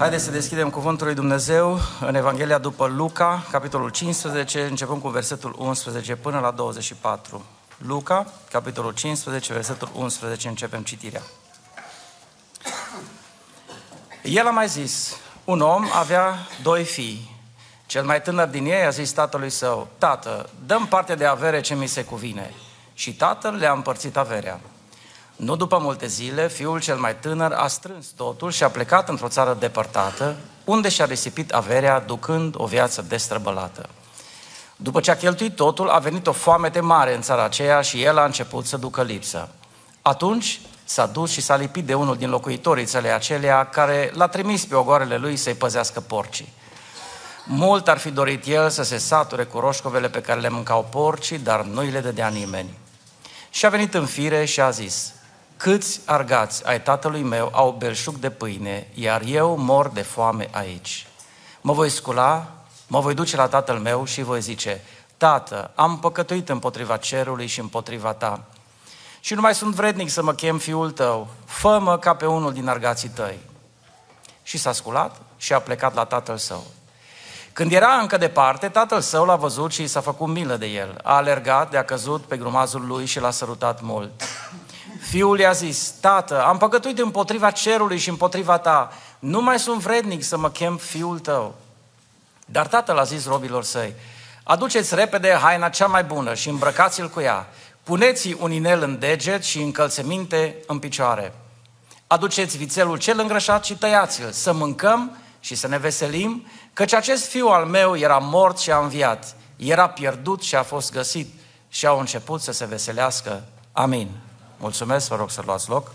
Haideți să deschidem Cuvântul lui Dumnezeu în Evanghelia după Luca, capitolul 15, începând cu versetul 11 până la 24. Luca, capitolul 15, versetul 11, începem citirea. El a mai zis, un om avea doi fii. Cel mai tânăr din ei a zis tatălui său, Tată, dăm parte de avere ce mi se cuvine. Și tatăl le-a împărțit averea. Nu după multe zile, fiul cel mai tânăr a strâns totul și a plecat într-o țară depărtată, unde și-a risipit averea, ducând o viață destrăbălată. După ce a cheltuit totul, a venit o foamete mare în țara aceea și el a început să ducă lipsă. Atunci s-a dus și s-a lipit de unul din locuitorii țării acelea, care l-a trimis pe ogoarele lui să-i păzească porcii. Mult ar fi dorit el să se sature cu roșcovele pe care le mâncau porcii, dar nu îi le dădea nimeni. Și a venit în fire și a zis, câți argați ai tatălui meu au belșug de pâine, iar eu mor de foame aici. Mă voi scula, mă voi duce la tatăl meu și voi zice, Tată, am păcătuit împotriva cerului și împotriva ta. Și nu mai sunt vrednic să mă chem fiul tău, fă-mă ca pe unul din argații tăi. Și s-a sculat și a plecat la tatăl său. Când era încă departe, tatăl său l-a văzut și s-a făcut milă de el. A alergat, de-a căzut pe grumazul lui și l-a sărutat mult. Fiul i-a zis, tată, am păcătuit împotriva cerului și împotriva ta, nu mai sunt vrednic să mă chem fiul tău. Dar tatăl a zis robilor săi, aduceți repede haina cea mai bună și îmbrăcați-l cu ea, puneți un inel în deget și încălțăminte în picioare. Aduceți vițelul cel îngrășat și tăiați-l, să mâncăm și să ne veselim, căci acest fiu al meu era mort și a înviat, era pierdut și a fost găsit și au început să se veselească. Amin. Mulțumesc, vă rog să luați loc.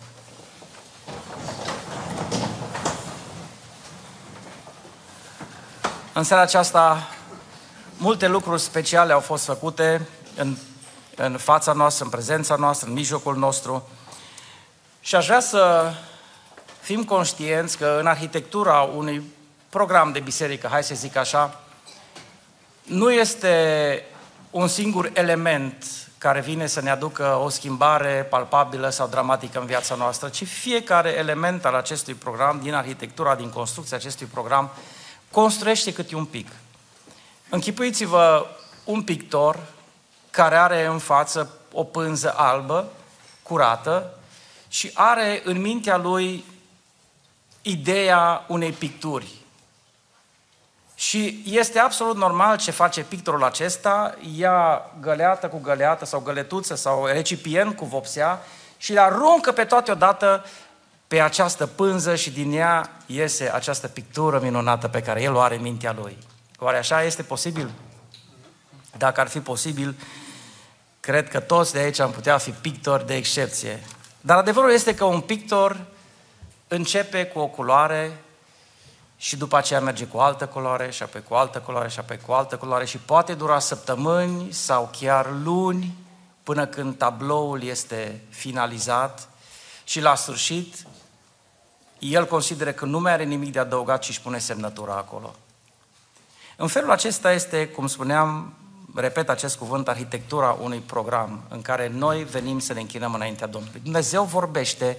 În seara aceasta, multe lucruri speciale au fost făcute în, în fața noastră, în prezența noastră, în mijlocul nostru. Și aș vrea să fim conștienți că în arhitectura unui program de biserică, hai să zic așa, nu este un singur element care vine să ne aducă o schimbare palpabilă sau dramatică în viața noastră, ci fiecare element al acestui program, din arhitectura, din construcția acestui program, construiește câte un pic. Închipuiți-vă un pictor care are în față o pânză albă, curată, și are în mintea lui ideea unei picturi. Și este absolut normal ce face pictorul acesta, ia găleată cu găleată sau găletuță sau recipient cu vopsea și le aruncă pe toate odată pe această pânză și din ea iese această pictură minunată pe care el o are în mintea lui. Oare așa este posibil? Dacă ar fi posibil, cred că toți de aici am putea fi pictori de excepție. Dar adevărul este că un pictor începe cu o culoare, și după aceea merge cu altă culoare și apoi cu altă culoare și apoi cu altă culoare și poate dura săptămâni sau chiar luni până când tabloul este finalizat și la sfârșit el consideră că nu mai are nimic de adăugat și își pune semnătura acolo. În felul acesta este, cum spuneam, repet acest cuvânt, arhitectura unui program în care noi venim să ne închinăm înaintea Domnului. Dumnezeu vorbește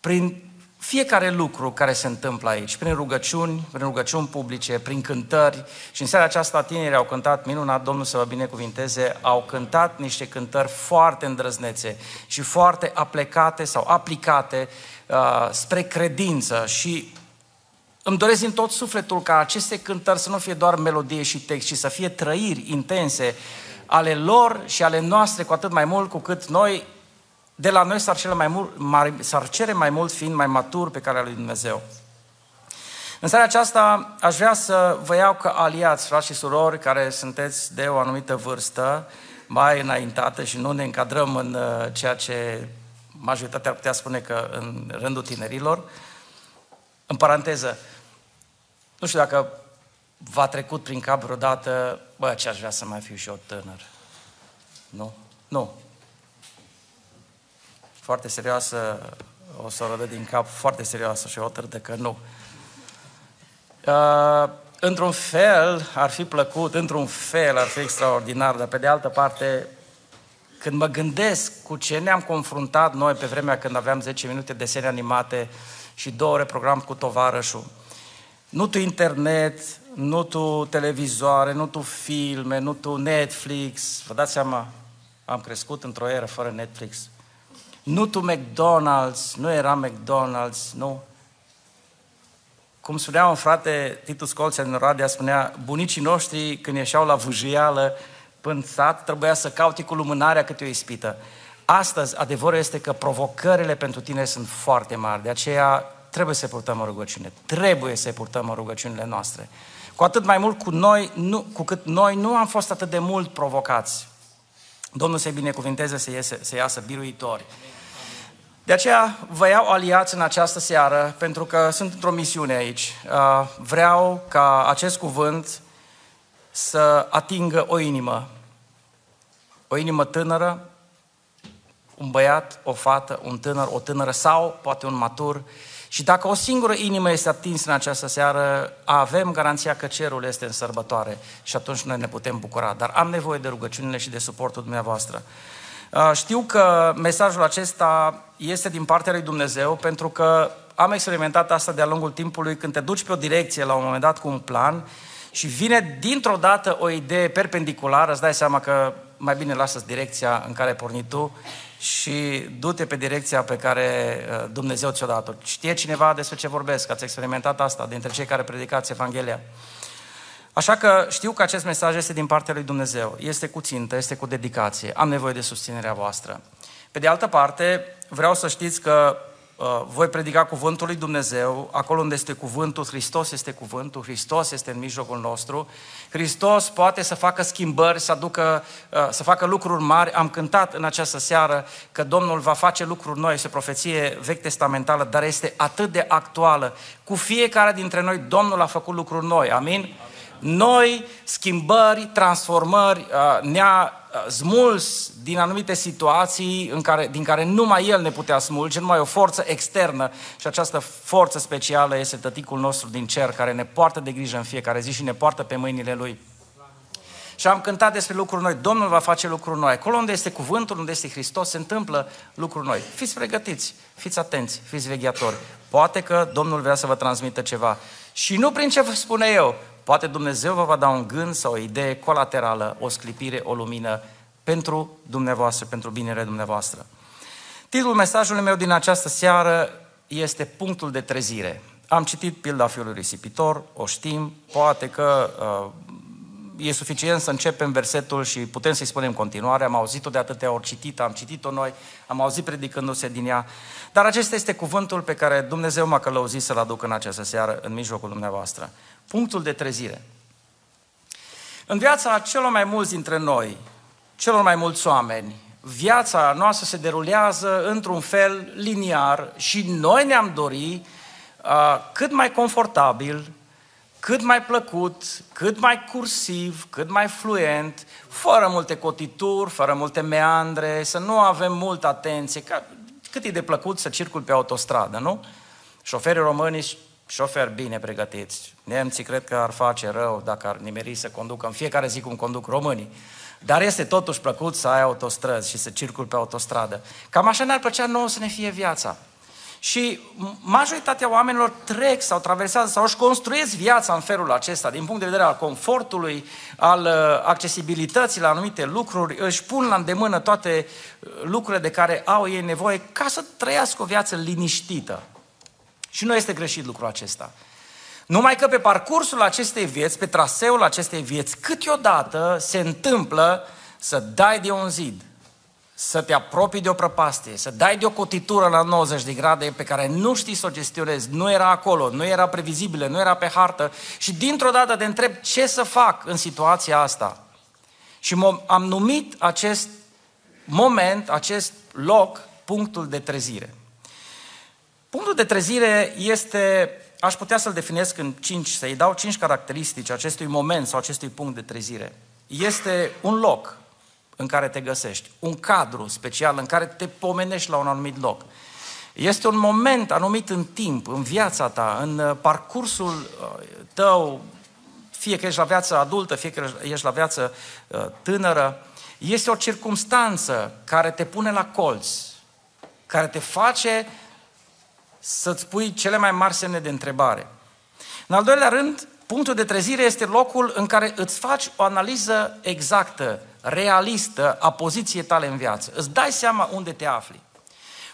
prin fiecare lucru care se întâmplă aici, prin rugăciuni, prin rugăciuni publice, prin cântări. Și în seara aceasta tinerii au cântat minunat, Domnul să vă binecuvinteze, au cântat niște cântări foarte îndrăznețe și foarte aplecate sau aplicate uh, spre credință și îmi doresc din tot sufletul ca aceste cântări să nu fie doar melodie și text, ci să fie trăiri intense ale lor și ale noastre, cu atât mai mult cu cât noi de la noi s-ar cere mai mult, mai, s-ar cere mai mult fiind mai matur pe care lui Dumnezeu. În seara aceasta aș vrea să vă iau ca aliați, frați și surori, care sunteți de o anumită vârstă, mai înaintată și nu ne încadrăm în uh, ceea ce majoritatea ar putea spune că în rândul tinerilor. În paranteză, nu știu dacă v-a trecut prin cap vreodată, bă, ce aș vrea să mai fiu și eu tânăr. Nu? Nu foarte serioasă, o să o rădă din cap foarte serioasă și o de că nu. Uh, într-un fel ar fi plăcut, într-un fel ar fi extraordinar, dar pe de altă parte, când mă gândesc cu ce ne-am confruntat noi pe vremea când aveam 10 minute desene animate și două ore program cu tovarășul, Nu tu internet, nu tu televizoare, nu tu filme, nu tu Netflix. Vă dați seama, am crescut într-o eră fără Netflix. Nu tu McDonald's, nu era McDonald's, nu. Cum spunea un frate, Titus Colțea din Oradea, spunea, bunicii noștri când ieșeau la vâjială până sat, trebuia să caute cu lumânarea câte o ispită. Astăzi, adevărul este că provocările pentru tine sunt foarte mari, de aceea trebuie să purtăm o rugăciune. Trebuie să purtăm o rugăciunile noastre. Cu atât mai mult cu noi, nu, cu cât noi nu am fost atât de mult provocați. Domnul să-i binecuvinteze să, iese, să iasă biruitori. De aceea vă iau aliați în această seară, pentru că sunt într-o misiune aici. Uh, vreau ca acest cuvânt să atingă o inimă. O inimă tânără, un băiat, o fată, un tânăr, o tânără sau poate un matur. Și dacă o singură inimă este atinsă în această seară, avem garanția că cerul este în sărbătoare și atunci noi ne putem bucura. Dar am nevoie de rugăciunile și de suportul dumneavoastră. Uh, știu că mesajul acesta este din partea lui Dumnezeu pentru că am experimentat asta de-a lungul timpului când te duci pe o direcție la un moment dat cu un plan și vine dintr-o dată o idee perpendiculară, îți dai seama că mai bine lasă direcția în care ai pornit tu și du-te pe direcția pe care uh, Dumnezeu ți-o dat-o. Știe cineva despre ce vorbesc? Ați experimentat asta dintre cei care predicați Evanghelia? Așa că știu că acest mesaj este din partea lui Dumnezeu, este cu țintă, este cu dedicație, am nevoie de susținerea voastră. Pe de altă parte, vreau să știți că uh, voi predica cuvântul lui Dumnezeu, acolo unde este cuvântul, Hristos este cuvântul, Hristos este în mijlocul nostru. Hristos poate să facă schimbări, să, aducă, uh, să facă lucruri mari. Am cântat în această seară că Domnul va face lucruri noi, este profeție vechi testamentală, dar este atât de actuală. Cu fiecare dintre noi Domnul a făcut lucruri noi. Amin? Amin noi, schimbări, transformări, uh, ne-a uh, smuls din anumite situații în care, din care numai El ne putea smulge, numai o forță externă și această forță specială este tăticul nostru din cer care ne poartă de grijă în fiecare zi și ne poartă pe mâinile Lui. Și am cântat despre lucruri noi. Domnul va face lucruri noi. Acolo unde este cuvântul, unde este Hristos, se întâmplă lucruri noi. Fiți pregătiți, fiți atenți, fiți vegheatori. Poate că Domnul vrea să vă transmită ceva. Și nu prin ce vă spune eu, Poate Dumnezeu vă va da un gând sau o idee colaterală, o sclipire, o lumină pentru dumneavoastră, pentru binele dumneavoastră. Titlul mesajului meu din această seară este Punctul de trezire. Am citit pilda fiului risipitor, o știm, poate că uh, e suficient să începem versetul și putem să-i spunem continuare, am auzit-o de atâtea ori citit, am citit-o noi, am auzit predicându-se din ea, dar acesta este cuvântul pe care Dumnezeu m-a călăuzit să-l aduc în această seară, în mijlocul dumneavoastră. Punctul de trezire. În viața celor mai mulți dintre noi, celor mai mulți oameni, viața noastră se derulează într-un fel liniar și noi ne-am dori uh, cât mai confortabil, cât mai plăcut, cât mai cursiv, cât mai fluent, fără multe cotituri, fără multe meandre, să nu avem multă atenție. Cât e de plăcut să circul pe autostradă, nu? Șoferii români șoferi bine pregătiți. Nemții cred că ar face rău dacă ar nimeri să conducă în fiecare zi cum conduc românii. Dar este totuși plăcut să ai autostrăzi și să circul pe autostradă. Cam așa ne-ar plăcea nouă să ne fie viața. Și majoritatea oamenilor trec sau traversează sau își construiesc viața în felul acesta, din punct de vedere al confortului, al uh, accesibilității la anumite lucruri, își pun la îndemână toate uh, lucrurile de care au ei nevoie ca să trăiască o viață liniștită. Și nu este greșit lucrul acesta. Numai că pe parcursul acestei vieți, pe traseul acestei vieți, câteodată se întâmplă să dai de un zid, să te apropii de o prăpastie, să dai de o cotitură la 90 de grade pe care nu știi să o gestionezi, nu era acolo, nu era previzibilă, nu era pe hartă și dintr-o dată te întreb ce să fac în situația asta. Și am numit acest moment, acest loc, punctul de trezire. Punctul de trezire este, aș putea să-l definesc în cinci, să-i dau cinci caracteristici acestui moment sau acestui punct de trezire. Este un loc în care te găsești, un cadru special în care te pomenești la un anumit loc. Este un moment anumit în timp, în viața ta, în uh, parcursul uh, tău, fie că ești la viață adultă, fie că ești la viață uh, tânără, este o circumstanță care te pune la colț, care te face să-ți pui cele mai mari semne de întrebare. În al doilea rând, punctul de trezire este locul în care îți faci o analiză exactă, realistă a poziției tale în viață. Îți dai seama unde te afli.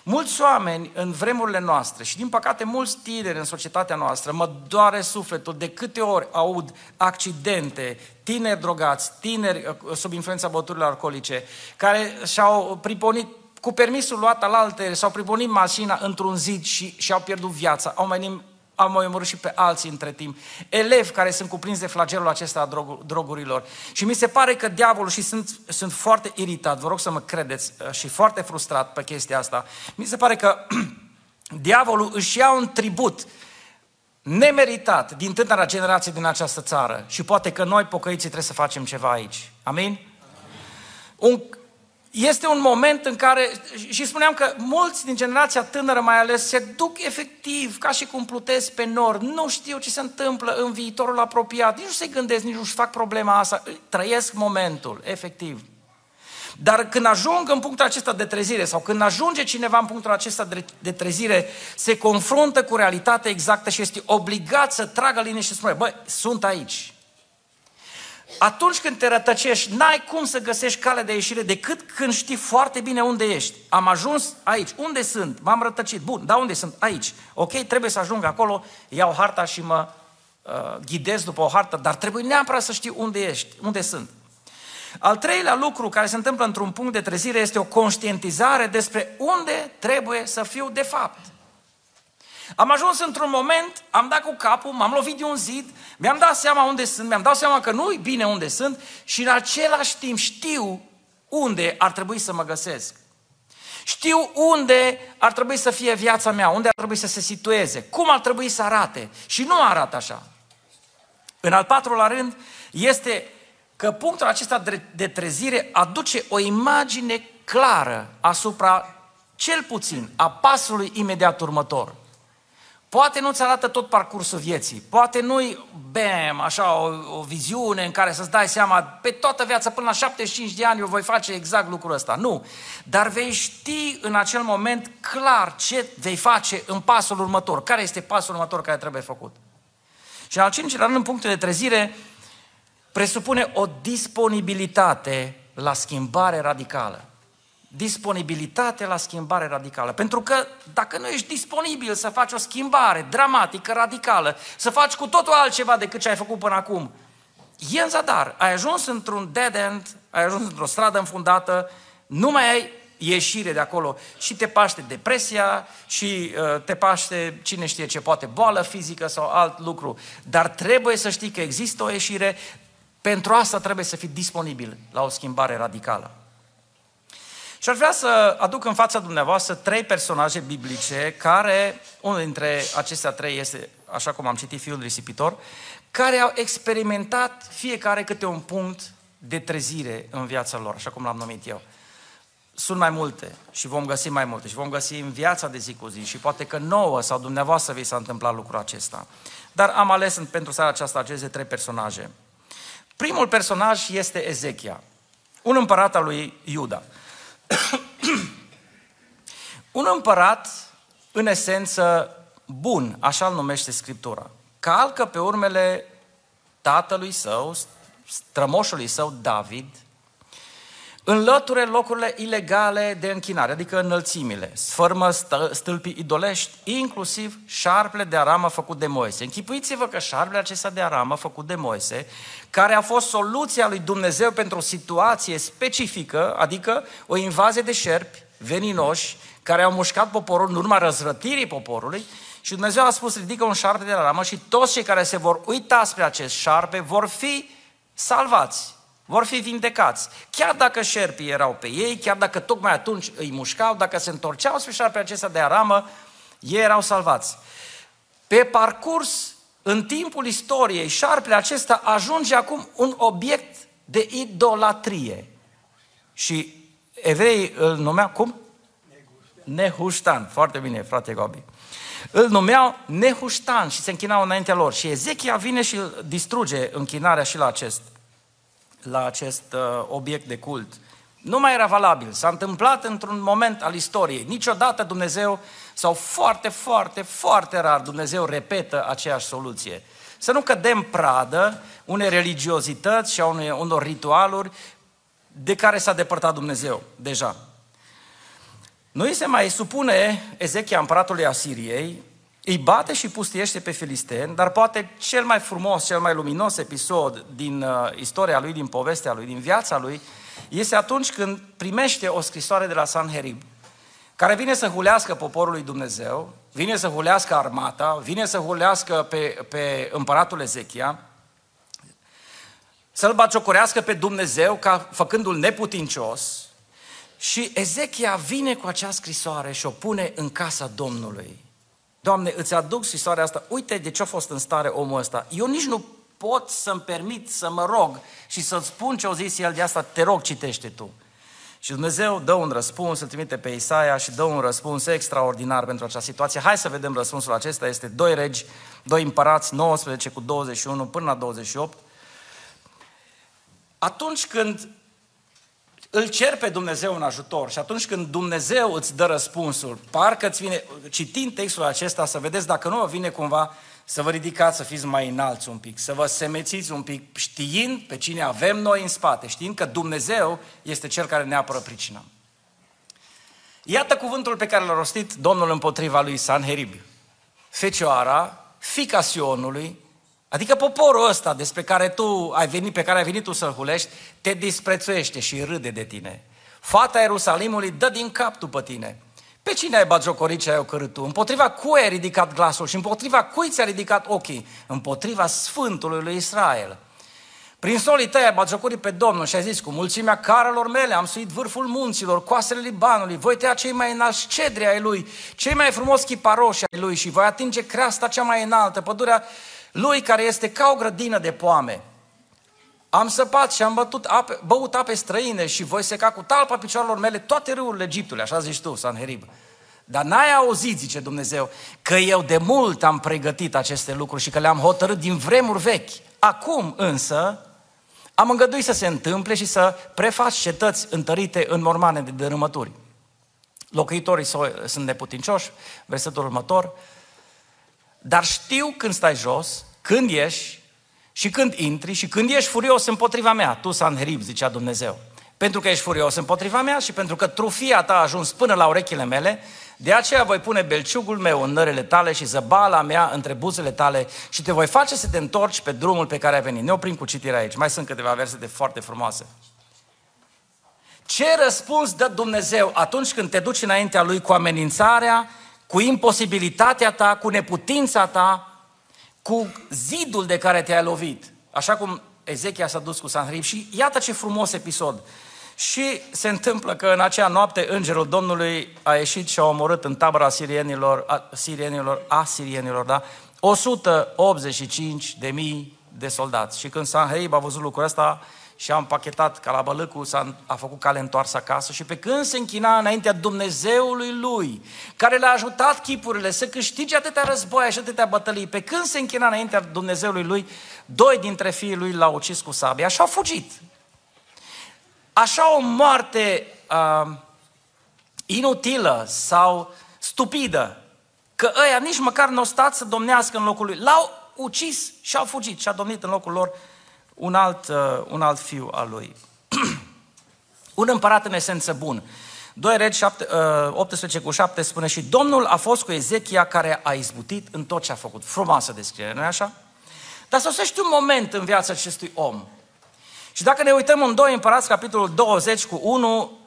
Mulți oameni în vremurile noastre și din păcate mulți tineri în societatea noastră mă doare sufletul de câte ori aud accidente, tineri drogați, tineri uh, sub influența băuturilor alcoolice, care și-au priponit cu permisul luat al alte, s-au priponit mașina într-un zid și și-au pierdut viața, au mai au mai omorât și pe alții între timp, elevi care sunt cuprinși de flagelul acesta a drogurilor. Și mi se pare că diavolul, și sunt, sunt foarte iritat, vă rog să mă credeți, uh, și foarte frustrat pe chestia asta, mi se pare că diavolul își ia un tribut nemeritat din tânăra generație din această țară și poate că noi, pocăiții, trebuie să facem ceva aici. Amin? Amin. Un, este un moment în care, și spuneam că mulți din generația tânără mai ales, se duc efectiv ca și cum plutesc pe nord, nu știu ce se întâmplă în viitorul apropiat, nici nu se gândesc, nici nu-și fac problema asta, trăiesc momentul, efectiv. Dar când ajung în punctul acesta de trezire sau când ajunge cineva în punctul acesta de trezire, se confruntă cu realitatea exactă și este obligat să tragă linie și să spune, băi, sunt aici, atunci când te rătăcești, n-ai cum să găsești cale de ieșire decât când știi foarte bine unde ești. Am ajuns aici. Unde sunt? M-am rătăcit. Bun, dar unde sunt? Aici. Ok, trebuie să ajung acolo, iau harta și mă uh, ghidez după o hartă, dar trebuie neapărat să știu unde ești, unde sunt. Al treilea lucru care se întâmplă într-un punct de trezire este o conștientizare despre unde trebuie să fiu de fapt. Am ajuns într-un moment, am dat cu capul, m-am lovit de un zid, mi-am dat seama unde sunt, mi-am dat seama că nu-i bine unde sunt și în același timp știu unde ar trebui să mă găsesc. Știu unde ar trebui să fie viața mea, unde ar trebui să se situeze, cum ar trebui să arate și nu arată așa. În al patrulea rând este că punctul acesta de trezire aduce o imagine clară asupra, cel puțin, a pasului imediat următor. Poate nu-ți arată tot parcursul vieții, poate nu-i, bam, așa, o, o viziune în care să-ți dai seama, pe toată viața, până la 75 de ani, eu voi face exact lucrul ăsta. Nu. Dar vei ști în acel moment clar ce vei face în pasul următor. Care este pasul următor care trebuie făcut. Și în al cincilea rând, în punctul de trezire, presupune o disponibilitate la schimbare radicală disponibilitate la schimbare radicală. Pentru că dacă nu ești disponibil să faci o schimbare dramatică, radicală, să faci cu totul altceva decât ce ai făcut până acum, e în zadar. Ai ajuns într-un dead end, ai ajuns într-o stradă înfundată, nu mai ai ieșire de acolo și te paște depresia și uh, te paște cine știe ce, poate boală fizică sau alt lucru. Dar trebuie să știi că există o ieșire, pentru asta trebuie să fii disponibil la o schimbare radicală. Și aș vrea să aduc în fața dumneavoastră trei personaje biblice care, unul dintre acestea trei este, așa cum am citit, fiul risipitor, care au experimentat fiecare câte un punct de trezire în viața lor, așa cum l-am numit eu. Sunt mai multe și vom găsi mai multe și vom găsi în viața de zi cu zi și poate că nouă sau dumneavoastră vi s-a întâmplat lucrul acesta. Dar am ales pentru seara aceasta aceste trei personaje. Primul personaj este Ezechia, un împărat al lui Iuda. Un împărat, în esență, bun, așa îl numește Scriptura, calcă pe urmele tatălui său, strămoșului său David, înlăture locurile ilegale de închinare, adică înălțimile, sfărmă stâlpii idolești, inclusiv șarpele de aramă făcut de Moise. Închipuiți-vă că șarpele acesta de aramă făcut de Moise, care a fost soluția lui Dumnezeu pentru o situație specifică, adică o invazie de șerpi veninoși, care au mușcat poporul în urma răzvrătirii poporului, și Dumnezeu a spus, ridică un șarpe de la ramă și toți cei care se vor uita spre acest șarpe vor fi salvați vor fi vindecați. Chiar dacă șerpii erau pe ei, chiar dacă tocmai atunci îi mușcau, dacă se întorceau spre șarpele acesta de aramă, ei erau salvați. Pe parcurs, în timpul istoriei, șarpele acesta ajunge acum un obiect de idolatrie. Și evreii îl numeau cum? Nehuștan. Foarte bine, frate Gobi. Îl numeau Nehuștan și se închinau înaintea lor. Și Ezechia vine și îl distruge închinarea și la acest la acest uh, obiect de cult. Nu mai era valabil. S-a întâmplat într-un moment al istoriei. Niciodată Dumnezeu, sau foarte, foarte, foarte rar, Dumnezeu repetă aceeași soluție. să nu cădem pradă unei religiozități și a unei, unor ritualuri de care s-a depărtat Dumnezeu deja. Nu îi se mai supune Ezechia împăratului Asiriei, îi bate și pustiește pe filisteni, dar poate cel mai frumos, cel mai luminos episod din uh, istoria lui, din povestea lui, din viața lui, este atunci când primește o scrisoare de la Sanherib, care vine să hulească poporul lui Dumnezeu, vine să hulească armata, vine să hulească pe, pe împăratul Ezechia, să-l bagiocorească pe Dumnezeu ca făcându-l neputincios, și Ezechia vine cu acea scrisoare și o pune în casa Domnului. Doamne, îți aduc scrisoarea asta, uite de ce a fost în stare omul ăsta. Eu nici nu pot să-mi permit să mă rog și să-ți spun ce au zis el de asta, te rog, citește tu. Și Dumnezeu dă un răspuns, îl trimite pe Isaia și dă un răspuns extraordinar pentru această situație. Hai să vedem răspunsul acesta, este doi regi, doi împărați, 19 cu 21 până la 28. Atunci când îl cer pe Dumnezeu în ajutor și atunci când Dumnezeu îți dă răspunsul, parcă îți vine, citind textul acesta, să vedeți dacă nu vă vine cumva să vă ridicați, să fiți mai înalți un pic, să vă semețiți un pic, știind pe cine avem noi în spate, știind că Dumnezeu este Cel care ne apără pricina. Iată cuvântul pe care l-a rostit Domnul împotriva lui Sanherib. Fecioara, fica Sionului, Adică poporul ăsta despre care tu ai venit, pe care ai venit tu să-l hulești, te disprețuiește și râde de tine. Fata Ierusalimului dă din cap după tine. Pe cine ai bagiocorit ce ai ocărât tu? Împotriva cui ai ridicat glasul și împotriva cui ți-a ridicat ochii? Împotriva Sfântului lui Israel. Prin solii tăi ai bagiocorit pe Domnul și ai zis, cu mulțimea carelor mele am suit vârful munților, coasele Libanului, voi tăia cei mai înalți cedri ai lui, cei mai frumos chiparoși ai lui și voi atinge creasta cea mai înaltă, pădurea lui care este ca o grădină de poame. Am săpat și am bătut ape, băut ape străine și voi seca cu talpa picioarelor mele toate râurile Egiptului, așa zici tu, Sanherib. Dar n-ai auzit, zice Dumnezeu, că eu de mult am pregătit aceste lucruri și că le-am hotărât din vremuri vechi. Acum însă am îngăduit să se întâmple și să prefaci cetăți întărite în mormane de dărâmături. Locuitorii sunt neputincioși, versetul următor, dar știu când stai jos, când ieși și când intri și când ești furios împotriva mea. Tu, Sanherib, zicea Dumnezeu. Pentru că ești furios împotriva mea și pentru că trufia ta a ajuns până la urechile mele, de aceea voi pune belciugul meu în nărele tale și zăbala mea între buzele tale și te voi face să te întorci pe drumul pe care ai venit. Ne oprim cu citirea aici. Mai sunt câteva versete foarte frumoase. Ce răspuns dă Dumnezeu atunci când te duci înaintea Lui cu amenințarea cu imposibilitatea ta, cu neputința ta, cu zidul de care te-ai lovit. Așa cum Ezechia s-a dus cu Sanherib și iată ce frumos episod. Și se întâmplă că în acea noapte îngerul Domnului a ieșit și a omorât în tabăra sirienilor, a, sirienilor, a sirienilor, da? 185 de mii de soldați. Și când Sanherib a văzut lucrul ăsta, și a împachetat calabălâcul, s-a, a făcut cale întoarsă acasă și pe când se închina înaintea Dumnezeului lui, care l-a ajutat chipurile să câștige atâtea războaie și atâtea bătălii, pe când se închina înaintea Dumnezeului lui, doi dintre fiii lui l-au ucis cu sabia și au fugit. Așa o moarte uh, inutilă sau stupidă, că ăia nici măcar nu au stat să domnească în locul lui. L-au ucis și au fugit și a domnit în locul lor un alt, uh, un alt fiu al lui. un împărat în esență bun. 2 Regi 7, uh, 18 cu 7 spune și Domnul a fost cu Ezechia care a izbutit în tot ce a făcut. Frumoasă descriere, nu-i așa? Dar sosește un moment în viața acestui om. Și dacă ne uităm în 2 Împărați, capitolul 20 cu 1,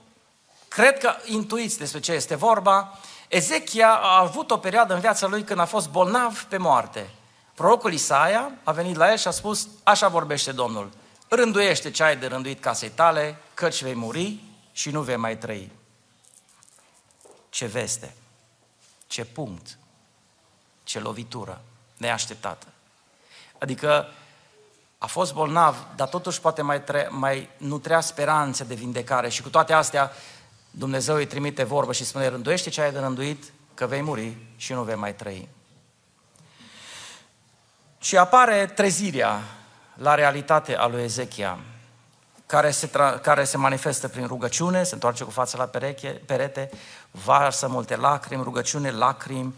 cred că intuiți despre ce este vorba. Ezechia a avut o perioadă în viața lui când a fost bolnav pe moarte. Prorocul Isaia a venit la el și a spus, așa vorbește Domnul, rânduiește ce ai de rânduit casei tale, căci vei muri și nu vei mai trăi. Ce veste, ce punct, ce lovitură neașteptată. Adică a fost bolnav, dar totuși poate mai, tre- mai nutrea speranțe de vindecare și cu toate astea Dumnezeu îi trimite vorbă și spune, rânduiește ce ai de rânduit, că vei muri și nu vei mai trăi. Și apare trezirea la realitate a lui Ezechia, care se, tra- care se manifestă prin rugăciune, se întoarce cu fața la pereche, perete, varsă multe lacrimi, rugăciune, lacrimi,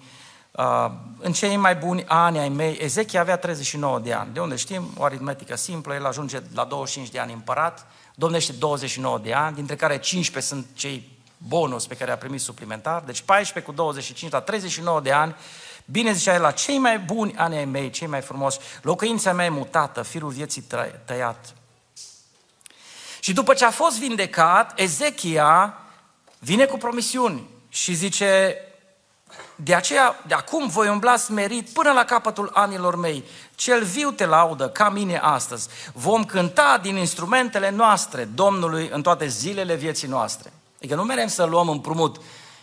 Uh, în cei mai buni ani ai mei, Ezechia avea 39 de ani. De unde știm? O aritmetică simplă, el ajunge la 25 de ani împărat, domnește 29 de ani, dintre care 15 sunt cei bonus pe care a primit suplimentar, deci 14 cu 25 la 39 de ani, bine zicea el, la cei mai buni ani ai mei, cei mai frumoși, locuința mea e mutată, firul vieții tăiat. Și după ce a fost vindecat, Ezechia vine cu promisiuni și zice, de aceea, de acum voi umbla smerit până la capătul anilor mei. Cel viu te laudă, ca mine astăzi. Vom cânta din instrumentele noastre Domnului în toate zilele vieții noastre. Adică nu merem să luăm împrumut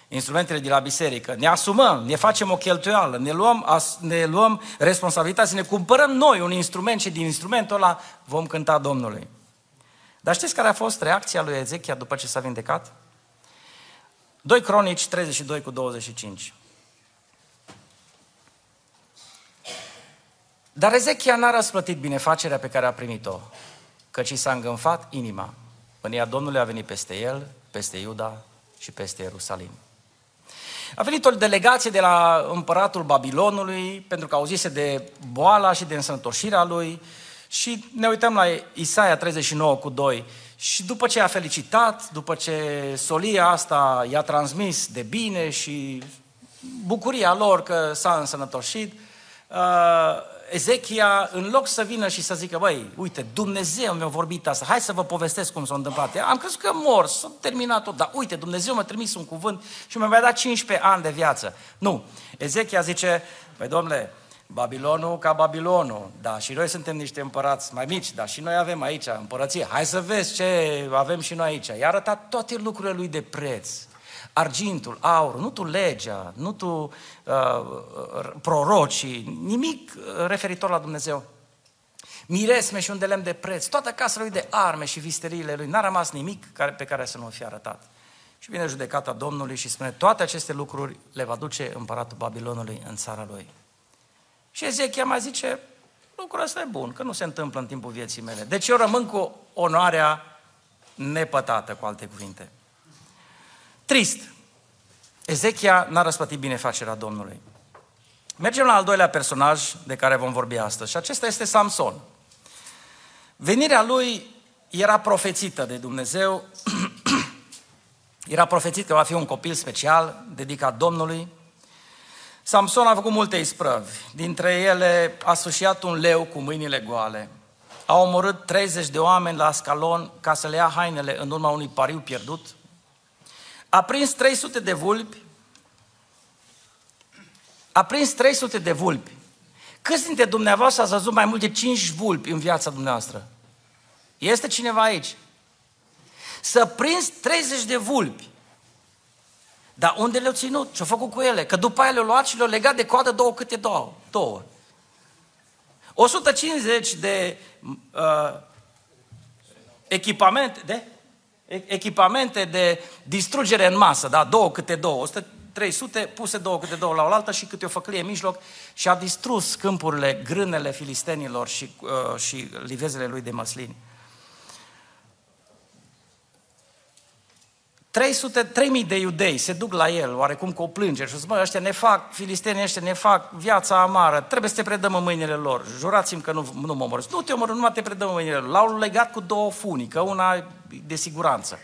instrumentele de la biserică, ne asumăm, ne facem o cheltuială, ne luăm, as, ne luăm responsabilitatea, ne cumpărăm noi un instrument și din instrumentul ăla vom cânta Domnului. Dar știți care a fost reacția lui Ezechia după ce s-a vindecat? 2 Cronici 32 cu 25. Dar Ezechia n-a răsplătit binefacerea pe care a primit-o, căci s-a îngânfat inima. Până Domnului a venit peste el, peste Iuda și peste Ierusalim. A venit o delegație de la împăratul Babilonului, pentru că auzise de boala și de însănătoșirea lui, și ne uităm la Isaia 39 cu 2. Și după ce a felicitat, după ce solia asta i-a transmis de bine și bucuria lor că s-a însănătoșit, uh, Ezechia, în loc să vină și să zică, băi, uite, Dumnezeu mi-a vorbit asta, hai să vă povestesc cum s-a întâmplat. Am crezut că mor, s-a terminat tot, dar uite, Dumnezeu mi-a trimis un cuvânt și mi-a dat 15 ani de viață. Nu, Ezechia zice, păi domnule, Babilonul ca Babilonul, da, și noi suntem niște împărați mai mici, da, și noi avem aici împărăție, hai să vezi ce avem și noi aici. I-a arătat toate lucrurile lui de preț argintul, aurul, nu tu legea, nu tu uh, prorocii, nimic referitor la Dumnezeu. Miresme și un de lemn de preț, toată casa lui de arme și visteriile lui, n-a rămas nimic care, pe care să nu fie arătat. Și vine judecata Domnului și spune, toate aceste lucruri le va duce împăratul Babilonului în țara lui. Și Ezechia mai zice, lucrul ăsta e bun, că nu se întâmplă în timpul vieții mele. Deci eu rămân cu onoarea nepătată, cu alte cuvinte. Trist. Ezechia n-a răspătit binefacerea Domnului. Mergem la al doilea personaj de care vom vorbi astăzi și acesta este Samson. Venirea lui era profețită de Dumnezeu, era profețit că va fi un copil special dedicat Domnului. Samson a făcut multe isprăvi, dintre ele a sușiat un leu cu mâinile goale, a omorât 30 de oameni la Ascalon ca să le ia hainele în urma unui pariu pierdut, a prins 300 de vulpi, a prins 300 de vulpi. Câți dintre dumneavoastră ați văzut mai mult de 5 vulpi în viața dumneavoastră? Este cineva aici? Să prins 30 de vulpi. Dar unde le-au ținut? Ce-au făcut cu ele? Că după aia le-au luat și le-au legat de coadă două câte două. două. 150 de uh, echipamente, de? Echipamente de distrugere în masă, da? două câte două, 100, 300 puse două câte două la oaltă și câte o făclie în mijloc și a distrus câmpurile, grânele filistenilor și, uh, și livezele lui de măslini. 300, 3000 de iudei se duc la el, oarecum cu o plângere și zic, mă, ăștia ne fac, filistenii ăștia ne fac viața amară, trebuie să te predăm în mâinile lor, jurați-mi că nu, nu mă omorâți. Nu te omorâți, numai te predăm în mâinile lor. L-au legat cu două funii, că una de siguranță.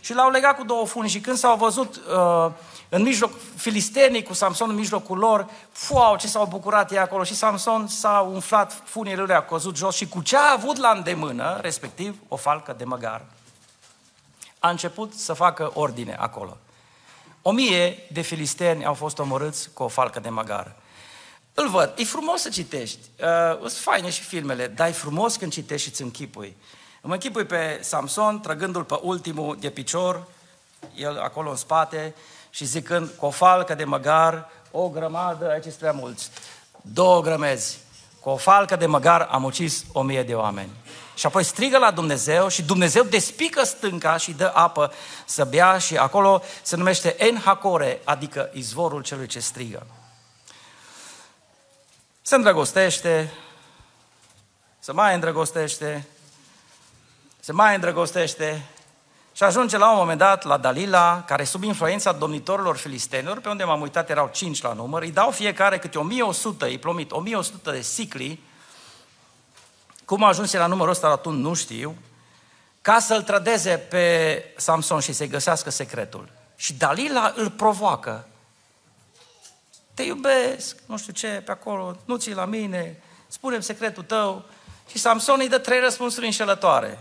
Și l-au legat cu două funii și când s-au văzut uh, în mijloc, filistenii cu Samson în mijlocul lor, fuau, ce s-au bucurat ei acolo și Samson s-a umflat, funile lui a căzut jos și cu ce a avut la îndemână, respectiv o falcă de măgar a început să facă ordine acolo. O mie de filisteni au fost omorâți cu o falcă de măgar. Îl văd, e frumos să citești, uh, sunt faine și filmele, dar e frumos când citești și îți închipui. Îmi închipui pe Samson, trăgându-l pe ultimul de picior, el acolo în spate, și zicând cu o falcă de măgar, o grămadă, aici sunt prea mulți, două grămezi, cu o falcă de măgar am ucis o mie de oameni. Și apoi strigă la Dumnezeu și Dumnezeu despică stânca și dă apă să bea și acolo se numește Enhakore, adică izvorul celui ce strigă. Se îndrăgostește, se mai îndrăgostește, se mai îndrăgostește Și ajunge la un moment dat la Dalila, care sub influența domnitorilor filistenilor, pe unde m-am uitat erau cinci la număr, îi dau fiecare câte 1100, îi plomit 1100 de sicli, cum a ajuns la numărul ăsta atunci nu știu, ca să-l trădeze pe Samson și să-i găsească secretul. Și Dalila îl provoacă. Te iubesc, nu știu ce, pe acolo, nu ți la mine, spune secretul tău. Și Samson îi dă trei răspunsuri înșelătoare.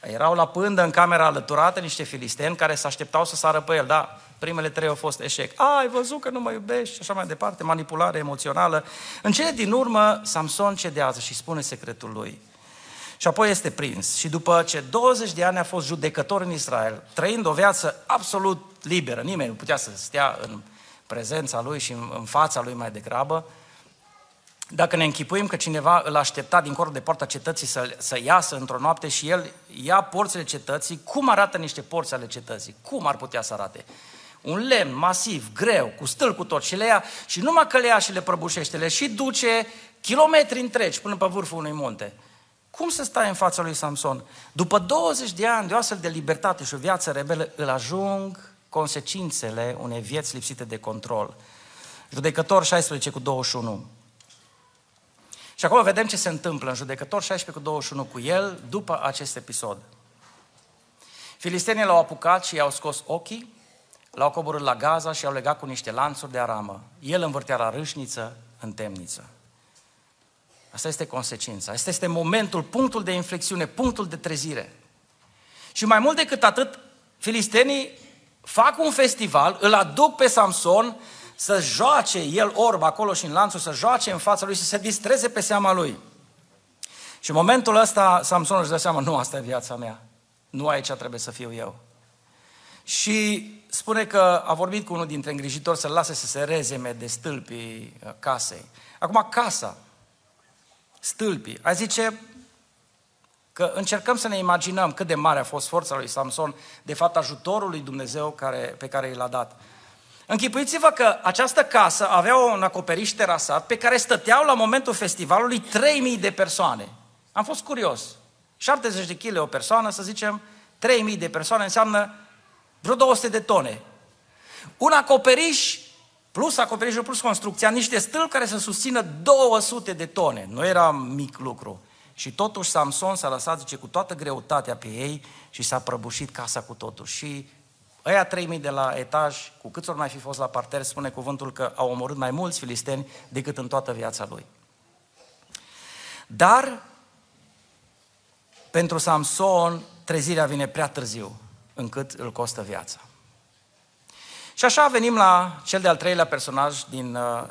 Erau la pândă în camera alăturată niște filisteni care se așteptau să sară pe el, da, primele trei au fost eșec. A, ai văzut că nu mă iubești și așa mai departe, manipulare emoțională. În cele din urmă, Samson cedează și spune secretul lui. Și apoi este prins. Și după ce 20 de ani a fost judecător în Israel, trăind o viață absolut liberă, nimeni nu putea să stea în prezența lui și în fața lui mai degrabă, dacă ne închipuim că cineva îl aștepta din corul de poarta cetății să, să iasă într-o noapte și el ia porțile cetății, cum arată niște porți ale cetății? Cum ar putea să arate? Un lemn masiv, greu, cu stâl cu tot și le ia și numai că le ia și le prăbușește, le și duce kilometri întregi până pe vârful unui munte. Cum să stai în fața lui Samson? După 20 de ani de o astfel de libertate și o viață rebelă, îl ajung consecințele unei vieți lipsite de control. Judecător 16 cu 21. Și acum vedem ce se întâmplă în judecător 16 cu 21 cu el după acest episod. Filistenii l-au apucat și i-au scos ochii, l-au coborât la Gaza și i-au legat cu niște lanțuri de aramă. El învârtea la râșniță în temniță. Asta este consecința. Asta este momentul, punctul de inflexiune, punctul de trezire. Și mai mult decât atât, filistenii fac un festival, îl aduc pe Samson să joace el orb acolo și în lanțul, să joace în fața lui, să se distreze pe seama lui. Și în momentul ăsta Samson își dă seama, nu, asta e viața mea. Nu aici trebuie să fiu eu. Și spune că a vorbit cu unul dintre îngrijitori să-l lase să se rezeme de stâlpii uh, casei. Acum casa, stâlpii, a zice că încercăm să ne imaginăm cât de mare a fost forța lui Samson, de fapt ajutorul lui Dumnezeu care, pe care i l-a dat. Închipuiți-vă că această casă avea un acoperiș terasat pe care stăteau la momentul festivalului 3000 de persoane. Am fost curios. 70 de kg o persoană, să zicem, 3000 de persoane înseamnă vreo 200 de tone. Un acoperiș plus acoperișul plus construcția, niște stâlpi care să susțină 200 de tone. Nu era mic lucru. Și totuși Samson s-a lăsat, zice, cu toată greutatea pe ei și s-a prăbușit casa cu totul. Și Ăia 3000 de la etaj, cu câți ori mai fi fost la parter, spune cuvântul că au omorât mai mulți filisteni decât în toată viața lui. Dar pentru Samson trezirea vine prea târziu, încât îl costă viața. Și așa venim la cel de-al treilea personaj din, uh,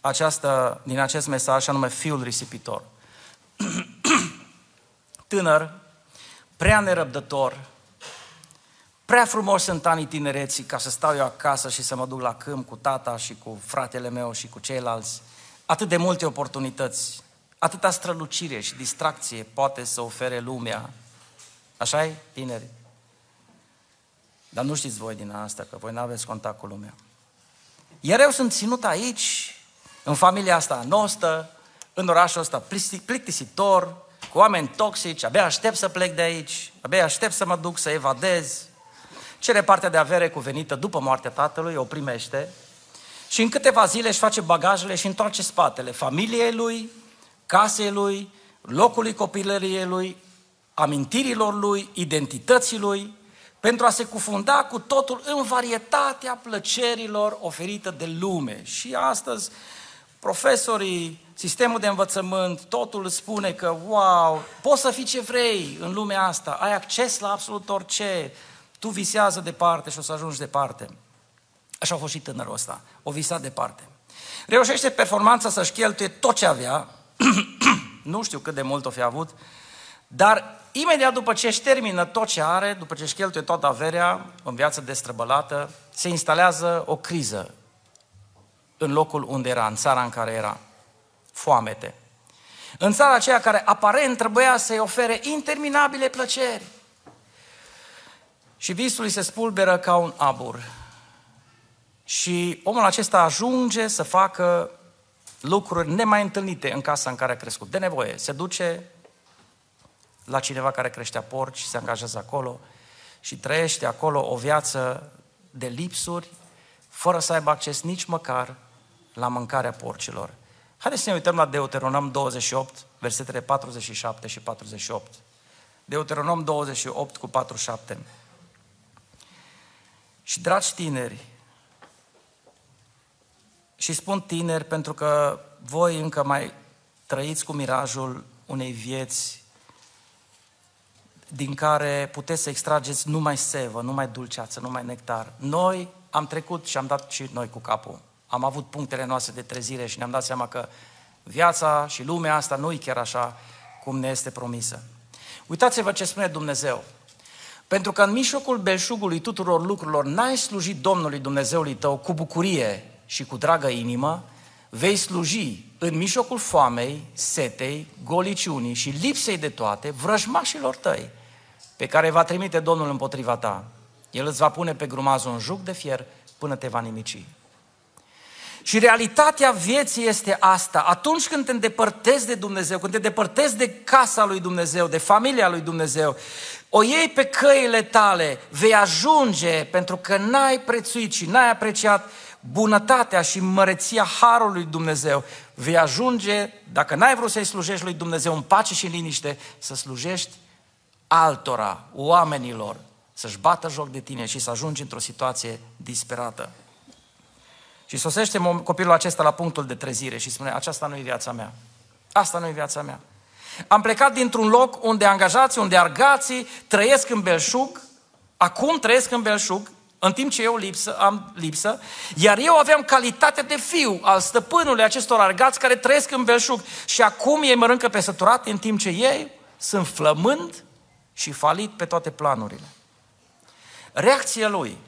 această, din acest mesaj, anume fiul risipitor. Tânăr, prea nerăbdător, Prea frumos sunt anii tinereții ca să stau eu acasă și să mă duc la câmp cu tata și cu fratele meu și cu ceilalți. Atât de multe oportunități, atâta strălucire și distracție poate să ofere lumea. Așa e, tineri? Dar nu știți voi din asta, că voi nu aveți contact cu lumea. Iar eu sunt ținut aici, în familia asta nostă, în orașul ăsta plictisitor, cu oameni toxici, abia aștept să plec de aici, abia aștept să mă duc să evadez, cere partea de avere cuvenită după moartea tatălui, o primește și în câteva zile își face bagajele și întoarce spatele familiei lui, casei lui, locului copilăriei lui, amintirilor lui, identității lui, pentru a se cufunda cu totul în varietatea plăcerilor oferite de lume. Și astăzi, profesorii, sistemul de învățământ, totul spune că, wow, poți să fii ce vrei în lumea asta, ai acces la absolut orice, tu visează departe și o să ajungi departe. Așa a fost și tânărul ăsta. O visa departe. Reușește performanța să-și cheltuie tot ce avea, nu știu cât de mult o fi avut, dar imediat după ce își termină tot ce are, după ce își cheltuie toată averea în viață destrăbălată, se instalează o criză în locul unde era, în țara în care era. Foamete. În țara aceea care aparent trebuia să-i ofere interminabile plăceri. Și visul îi se spulberă ca un abur. Și omul acesta ajunge să facă lucruri nemai întâlnite în casa în care a crescut. De nevoie. Se duce la cineva care creștea porci și se angajează acolo și trăiește acolo o viață de lipsuri, fără să aibă acces nici măcar la mâncarea porcilor. Haideți să ne uităm la Deuteronom 28, versetele 47 și 48. Deuteronom 28 cu 47. Și dragi tineri, și spun tineri pentru că voi încă mai trăiți cu mirajul unei vieți din care puteți să extrageți numai sevă, numai dulceață, numai nectar. Noi am trecut și am dat și noi cu capul. Am avut punctele noastre de trezire și ne-am dat seama că viața și lumea asta nu e chiar așa cum ne este promisă. Uitați-vă ce spune Dumnezeu. Pentru că în mijlocul belșugului tuturor lucrurilor n-ai slujit Domnului Dumnezeului tău cu bucurie și cu dragă inimă, vei sluji în mijlocul foamei, setei, goliciunii și lipsei de toate vrăjmașilor tăi, pe care va trimite Domnul împotriva ta. El îți va pune pe grumazul un juc de fier până te va nimici. Și realitatea vieții este asta. Atunci când te îndepărtezi de Dumnezeu, când te depărtezi de casa lui Dumnezeu, de familia lui Dumnezeu, o iei pe căile tale, vei ajunge pentru că n-ai prețuit și n-ai apreciat bunătatea și măreția Harului Dumnezeu, vei ajunge, dacă n-ai vrut să-i slujești lui Dumnezeu în pace și în liniște, să slujești altora, oamenilor, să-și bată joc de tine și să ajungi într-o situație disperată. Și sosește copilul acesta la punctul de trezire și spune, aceasta nu e viața mea. Asta nu e viața mea. Am plecat dintr-un loc unde angajații, unde argații trăiesc în belșug, acum trăiesc în belșug, în timp ce eu lipsă, am lipsă, iar eu aveam calitatea de fiu al stăpânului acestor argați care trăiesc în belșug și acum ei mănâncă pe săturate în timp ce ei sunt flămând și falit pe toate planurile. Reacția lui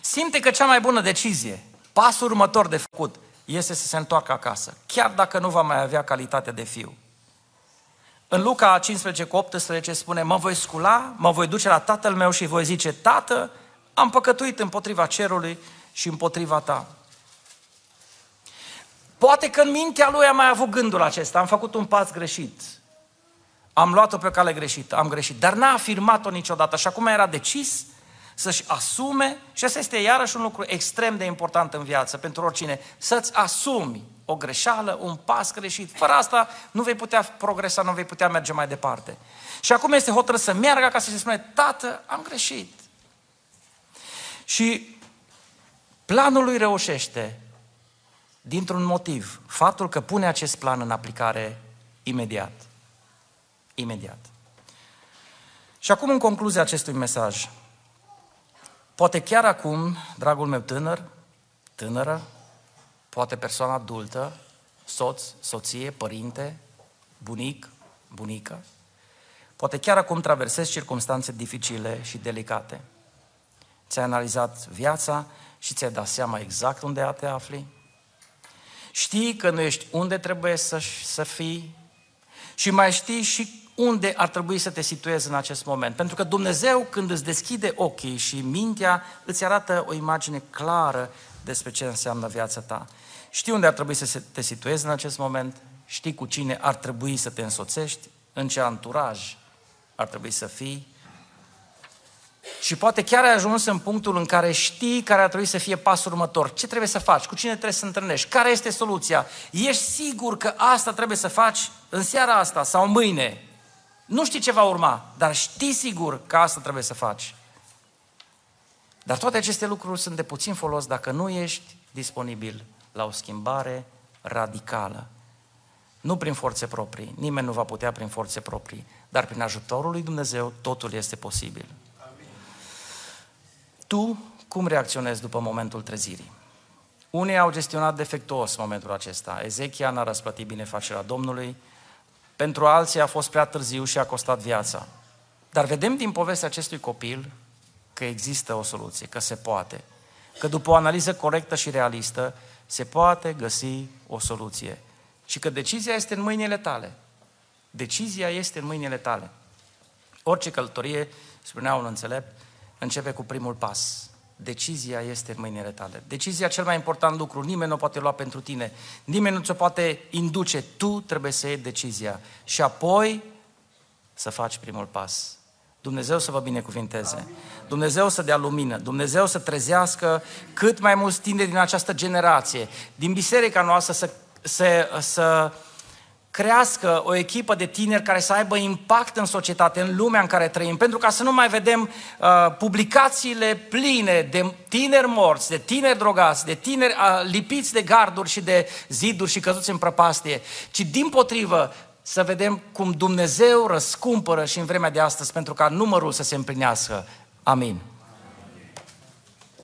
simte că cea mai bună decizie, pasul următor de făcut, este să se întoarcă acasă, chiar dacă nu va mai avea calitatea de fiu. În Luca 15 cu 18 spune, mă voi scula, mă voi duce la tatăl meu și voi zice, tată, am păcătuit împotriva cerului și împotriva ta. Poate că în mintea lui am mai avut gândul acesta, am făcut un pas greșit. Am luat-o pe o cale greșită, am greșit, dar n-a afirmat-o niciodată și acum era decis să-și asume, și asta este iarăși un lucru extrem de important în viață pentru oricine, să-ți asumi o greșeală, un pas greșit. Fără asta nu vei putea progresa, nu vei putea merge mai departe. Și acum este hotărât să meargă ca să-și spune, tată, am greșit. Și planul lui reușește dintr-un motiv, faptul că pune acest plan în aplicare imediat. Imediat. Și acum, în concluzia acestui mesaj, poate chiar acum, dragul meu tânăr, tânără, poate persoană adultă, soț, soție, părinte, bunic, bunică, poate chiar acum traversezi circunstanțe dificile și delicate. Ți-ai analizat viața și ți-ai dat seama exact unde te afli? Știi că nu ești unde trebuie să, să fii și mai știi și unde ar trebui să te situezi în acest moment. Pentru că Dumnezeu, când îți deschide ochii și mintea, îți arată o imagine clară despre ce înseamnă viața ta. Știi unde ar trebui să te situezi în acest moment, știi cu cine ar trebui să te însoțești, în ce anturaj ar trebui să fii, și poate chiar ai ajuns în punctul în care știi care ar trebui să fie pasul următor. Ce trebuie să faci? Cu cine trebuie să întâlnești? Care este soluția? Ești sigur că asta trebuie să faci în seara asta sau mâine? Nu știi ce va urma, dar știi sigur că asta trebuie să faci. Dar toate aceste lucruri sunt de puțin folos dacă nu ești disponibil la o schimbare radicală. Nu prin forțe proprii, nimeni nu va putea prin forțe proprii, dar prin ajutorul lui Dumnezeu totul este posibil. Tu cum reacționezi după momentul trezirii? Unii au gestionat defectuos momentul acesta. Ezechia n-a răsplătit binefacerea Domnului, pentru alții a fost prea târziu și a costat viața. Dar vedem din povestea acestui copil că există o soluție, că se poate. Că după o analiză corectă și realistă, se poate găsi o soluție. Și că decizia este în mâinile tale. Decizia este în mâinile tale. Orice călătorie, spunea un înțelept, începe cu primul pas. Decizia este în mâinile tale. Decizia, cel mai important lucru, nimeni nu o poate lua pentru tine, nimeni nu ți-o poate induce, tu trebuie să iei decizia. Și apoi, să faci primul pas. Dumnezeu să vă binecuvinteze. Dumnezeu să dea lumină. Dumnezeu să trezească cât mai mulți tineri din această generație, din biserica noastră să, să, să crească o echipă de tineri care să aibă impact în societate, în lumea în care trăim, pentru ca să nu mai vedem uh, publicațiile pline de tineri morți, de tineri drogați, de tineri uh, lipiți de garduri și de ziduri și căzuți în prăpastie, ci din potrivă să vedem cum Dumnezeu răscumpără și în vremea de astăzi pentru ca numărul să se împlinească. Amin.